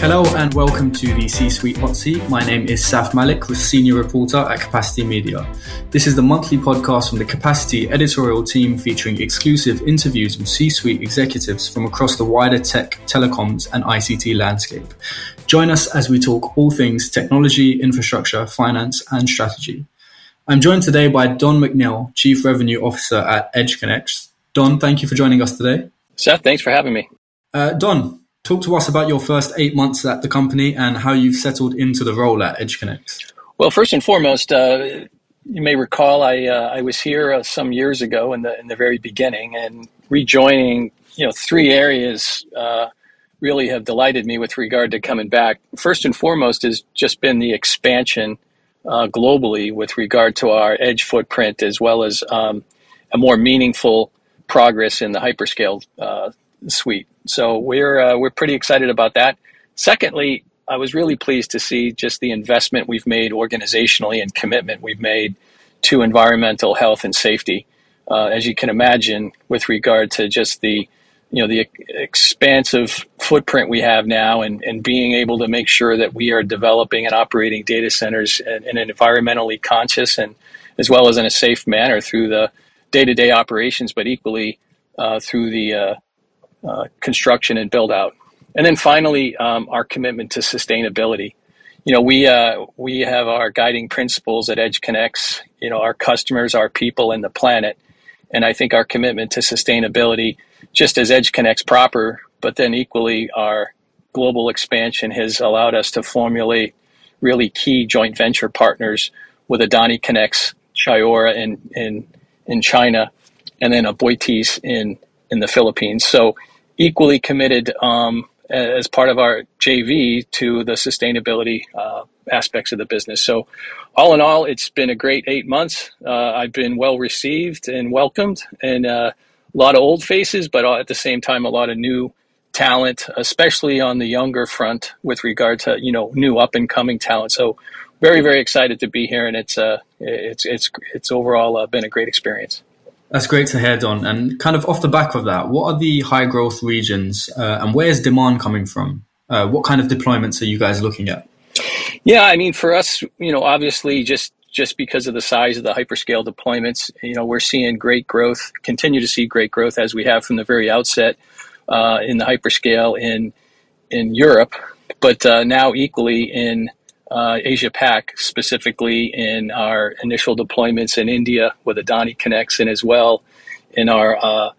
Hello and welcome to the C Suite Hot Seat. My name is Saf Malik, the senior reporter at Capacity Media. This is the monthly podcast from the Capacity editorial team featuring exclusive interviews with C Suite executives from across the wider tech, telecoms, and ICT landscape. Join us as we talk all things technology, infrastructure, finance, and strategy. I'm joined today by Don MacNeil, Chief Revenue Officer at EdgeConneX. Don, thank you for joining us today. Saf, thanks for having me. Uh, Don, Talk to us about your first eight months at the company and how you've settled into the role at EdgeConneX. Well, first and foremost, uh, you may recall I uh, I was here uh, some years ago in the in the very beginning, and rejoining you know three areas uh, really have delighted me with regard to coming back. First and foremost has just been the expansion uh, globally with regard to our edge footprint, as well as um, a more meaningful progress in the hyperscale uh, suite. So we're uh, we're pretty excited about that. Secondly, I was really pleased to see just the investment we've made organizationally and commitment we've made to environmental health and safety. Uh, as you can imagine, with regard to just the you know the expansive footprint we have now and, and being able to make sure that we are developing and operating data centers in, in an environmentally conscious and as well as in a safe manner through the day-to-day operations but equally uh, through the uh, uh, construction and build out. And then finally, um, our commitment to sustainability. You know, we uh, we have our guiding principles at EdgeConneX. You know, our customers, our people, and the planet. And I think our commitment to sustainability, just as EdgeConneX proper, but then equally our global expansion has allowed us to formulate really key joint venture partners with Adani Connects, Chayora in in in China, and then Aboitiz in in the Philippines. So equally committed um, as part of our JV to the sustainability uh, aspects of the business. So, all in all, it's been a great eight months. Uh, I've been well received and welcomed, and uh, a lot of old faces, but at the same time, a lot of new talent, especially on the younger front with regard to you know new up and coming talent. So, very very excited to be here, and it's uh, it's it's it's overall uh, been a great experience. That's great to hear, Don. And kind of off the back of that, what are the high growth regions uh, and where's demand coming from? Uh, what kind of deployments are you guys looking at? Yeah, I mean, for us, you know, obviously just just because of the size of the hyperscale deployments, you know, we're seeing great growth, continue to see great growth as we have from the very outset uh, in the hyperscale in in Europe, but uh, now equally in uh, Asia Pac, specifically in our initial deployments in India with AdaniConneX, and as well in our uh,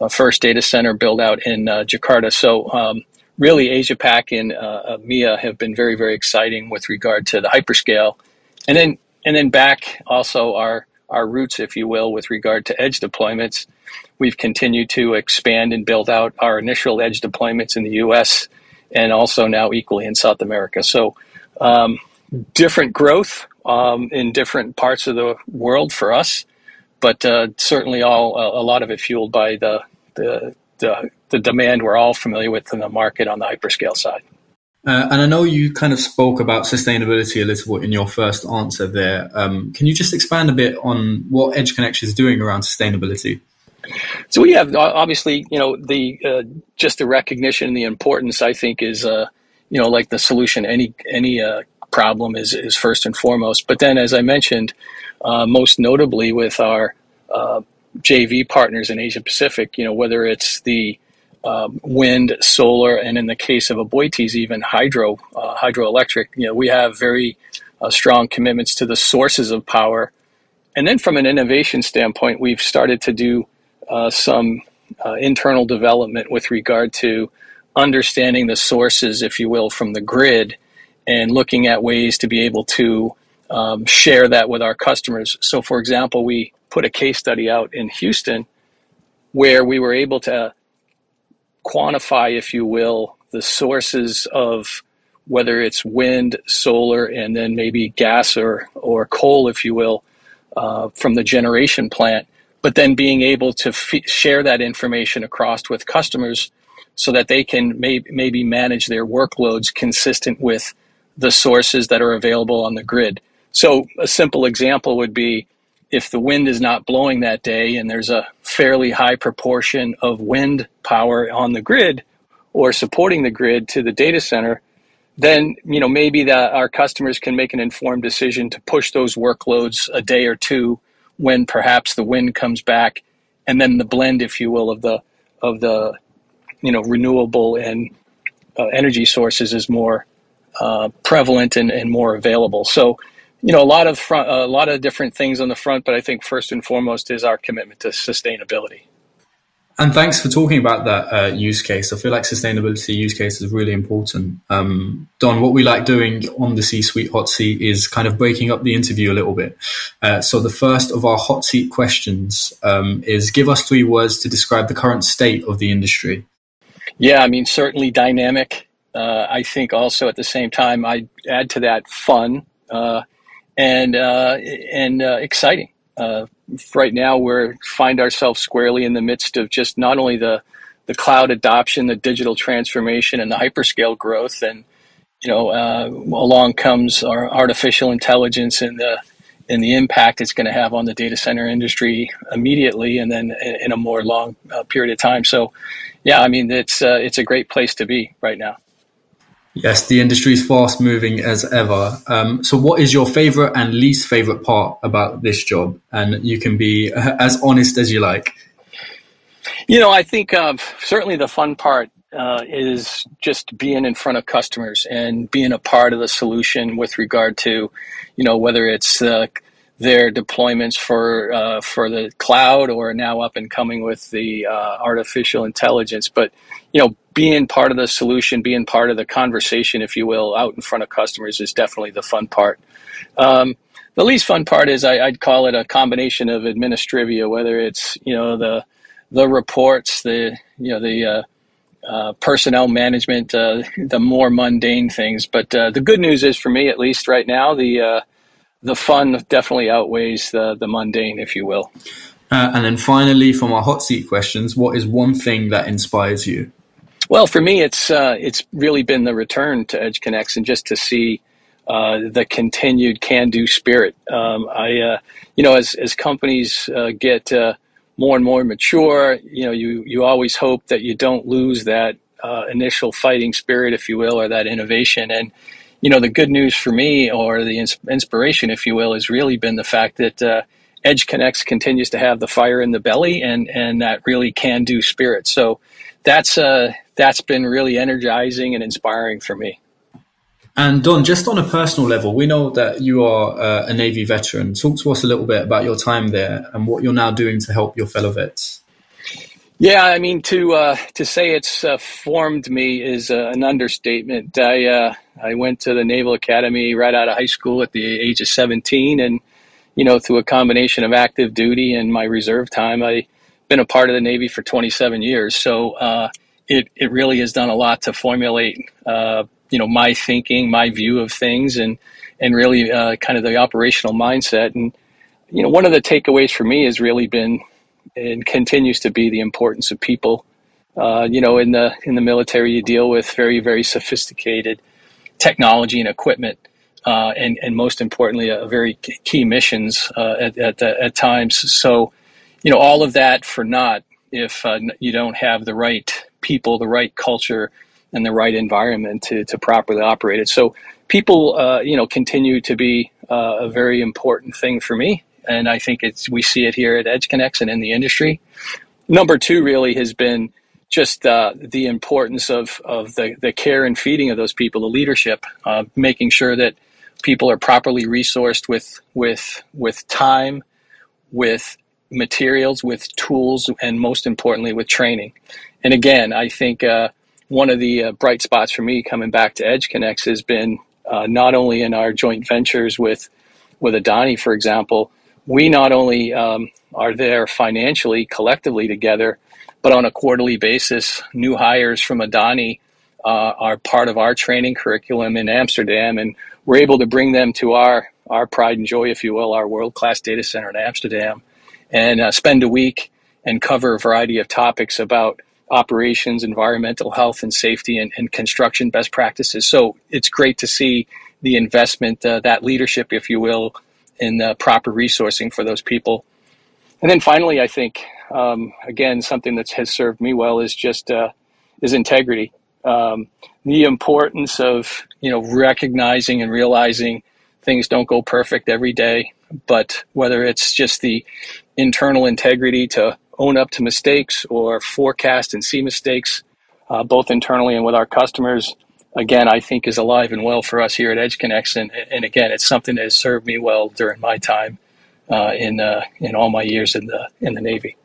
uh first data center build out in uh, Jakarta. So, um, really, Asia Pac and uh, EMEA have been very, very exciting with regard to the hyperscale. And then, and then back also our, our roots, if you will, with regard to edge deployments. We've continued to expand and build out our initial edge deployments in the US and also now equally in South America. So, um, different growth um, in different parts of the world for us, but uh, certainly all a lot of it fueled by the, the, the the demand we're all familiar with in the market on the hyperscale side. Uh, and I know you kind of spoke about sustainability a little bit in your first answer there. Um, can you just expand a bit on what EdgeConneX is doing around sustainability? So we have obviously, you know, the uh, just the recognition, and the importance. I think is, uh, you know, like the solution any any uh, problem is, is first and foremost. But then, as I mentioned, uh, most notably with our uh, JV partners in Asia Pacific, you know, whether it's the um, wind, solar, and in the case of Aboitiz, even hydro, uh, hydroelectric, you know, we have very uh, strong commitments to the sources of power. And then from an innovation standpoint, we've started to do uh, some internal development with regard to understanding the sources, if you will, from the grid and looking at ways to be able to um, share that with our customers. So, for example, we put a case study out in Houston where we were able to quantify, if you will, the sources of whether it's wind, solar, and then maybe gas or, or coal, if you will, uh, from the generation plant, but then being able to f- share that information across with customers so that they can may- maybe manage their workloads consistent with the sources that are available on the grid. So, a simple example would be if the wind is not blowing that day and there's a fairly high proportion of wind power on the grid or supporting the grid to the data center, then you know maybe that our customers can make an informed decision to push those workloads a day or two when perhaps the wind comes back, and then the blend, if you will, of the of the you know renewable and uh, energy sources is more uh, prevalent and, and more available. So you know a lot of front, a lot of different things on the front, but I think first and foremost is our commitment to sustainability. And thanks for talking about that uh, use case. I feel like sustainability use case is really important. Um, Don, what we like doing on the C-suite hot seat is kind of breaking up the interview a little bit. Uh, so the first of our hot seat questions um, is: give us three words to describe the current state of the industry. Yeah, I mean certainly dynamic. Uh, I think also at the same time I add to that fun uh, and uh, and uh, exciting. Uh, right now, we're find ourselves squarely in the midst of just not only the the cloud adoption, the digital transformation, and the hyperscale growth, and you know, uh, along comes our artificial intelligence and the and the impact it's going to have on the data center industry immediately, and then in a more long uh, period of time. So, yeah, I mean, it's uh, it's a great place to be right now. Yes, the industry is fast moving as ever. Um, so, what is your favorite and least favorite part about this job? And you can be as honest as you like. You know, I think uh, certainly the fun part uh, is just being in front of customers and being a part of the solution with regard to, you know, whether it's uh, their deployments for uh, for the cloud or now up and coming with the uh, artificial intelligence. But you know, being part of the solution, being part of the conversation, if you will, out in front of customers is definitely the fun part. Um, the least fun part is I, would call it a combination of administrivia, whether it's you know the the reports, the you know the uh, personnel management, uh, the more mundane things. But uh, the good news is, for me at least right now, the uh, the fun definitely outweighs the the mundane, if you will. Uh, and then finally, from our hot seat questions, what is one thing that inspires you? Well, for me, it's uh, it's really been the return to EdgeConneX and just to see uh, the continued can-do spirit. Um, I, uh, you know, as as companies uh, get uh, more and more mature, you know, you you always hope that you don't lose that uh, initial fighting spirit, if you will, or that innovation. And you know, the good news for me, or the ins- inspiration, if you will, has really been the fact that EdgeConneX continues to have the fire in the belly and and that really can-do spirit. So that's uh, that's been really energizing and inspiring for me. And Don, just on a personal level, we know that you are uh, a Navy veteran. Talk to us a little bit about your time there and what you're now doing to help your fellow vets. Yeah, I mean to uh, to say it's uh, formed me is uh, an understatement. I uh, I went to the Naval Academy right out of high school at the age of 17, and you know through a combination of active duty and my reserve time, I've been a part of the Navy for 27 years, so uh, it it really has done a lot to formulate you know my thinking, my view of things, and and really uh, kind of the operational mindset. And you know, one of the takeaways for me has really been and continues to be the importance of people. Uh, you know, in the in the military, you deal with very very sophisticated technology and equipment. Uh, and, and most importantly, a very key missions uh, at, at, at times. So, you know, all of that for naught if uh, you don't have the right people, the right culture, and the right environment to, to properly operate it. So people, uh, you know, continue to be uh, a very important thing for me. And I think it's, we see it here at EdgeConneX and in the industry. Number two really has been just uh, the importance of, of the, the care and feeding of those people, the leadership, uh, making sure that people are properly resourced with, with, with time, with materials, with tools, and most importantly, with training. And again, I think uh, one of the uh, bright spots for me coming back to EdgeConneX has been uh, not only in our joint ventures with with Adani, for example, we not only um, are there financially, collectively together, but on a quarterly basis, new hires from Adani uh, are part of our training curriculum in Amsterdam, and we're able to bring them to our our pride and joy, if you will, our world class data center in Amsterdam and uh, spend a week and cover a variety of topics about operations, environmental health and safety, and, and construction best practices. So it's great to see the investment, uh, that leadership, if you will, in uh, proper resourcing for those people. And then finally, I think um, again something that has served me well is just uh, is integrity. Um, the importance of you know, recognizing and realizing things don't go perfect every day, but whether it's just the internal integrity to own up to mistakes or forecast and see mistakes, uh, both internally and with our customers, again, I think is alive and well for us here at EdgeConneX. And, and again, it's something that has served me well during my time uh, in, uh, in all my years in the, in the Navy.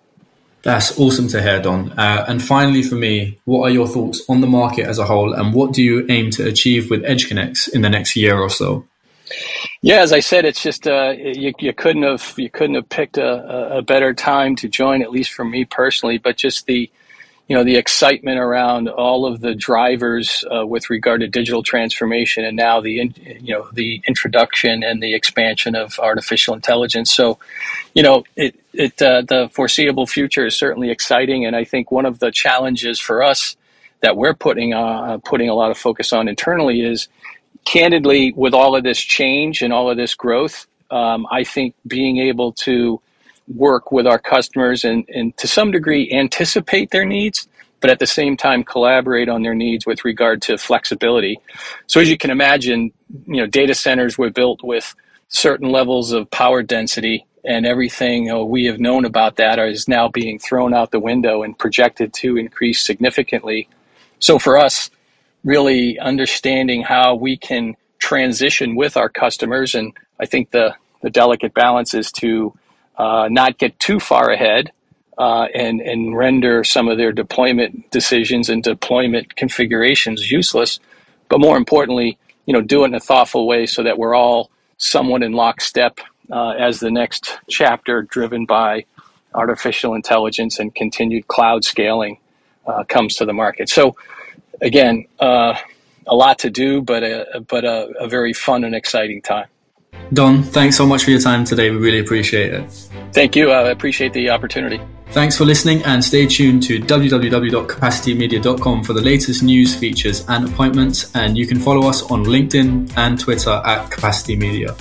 That's awesome to hear, Don. Uh, and finally, for me, what are your thoughts on the market as a whole, and what do you aim to achieve with EdgeConneX in the next year or so? Yeah, as I said, it's just uh, you, you couldn't have you couldn't have picked a, a better time to join, at least for me personally. But just the you know the excitement around all of the drivers uh, with regard to digital transformation and now the in, you know the introduction and the expansion of artificial intelligence so you know it it uh, the foreseeable future is certainly exciting and i think one of the challenges for us that we're putting uh, putting a lot of focus on internally is candidly with all of this change and all of this growth um, i think being able to work with our customers and, and to some degree anticipate their needs, but at the same time collaborate on their needs with regard to flexibility. So as you can imagine, you know, data centers were built with certain levels of power density and everything know, we have known about that is now being thrown out the window and projected to increase significantly. So for us, really understanding how we can transition with our customers, and I think the, the delicate balance is to uh, not get too far ahead uh, and and render some of their deployment decisions and deployment configurations useless. But more importantly, you know, do it in a thoughtful way so that we're all somewhat in lockstep uh, as the next chapter, driven by artificial intelligence and continued cloud scaling, uh, comes to the market. So, again, uh, a lot to do, but a, but a, a very fun and exciting time. Don, thanks so much for your time today. We really appreciate it. Thank you. I appreciate the opportunity. Thanks for listening and stay tuned to www.capacitymedia.com for the latest news, features, and appointments. And you can follow us on LinkedIn and Twitter at Capacity Media.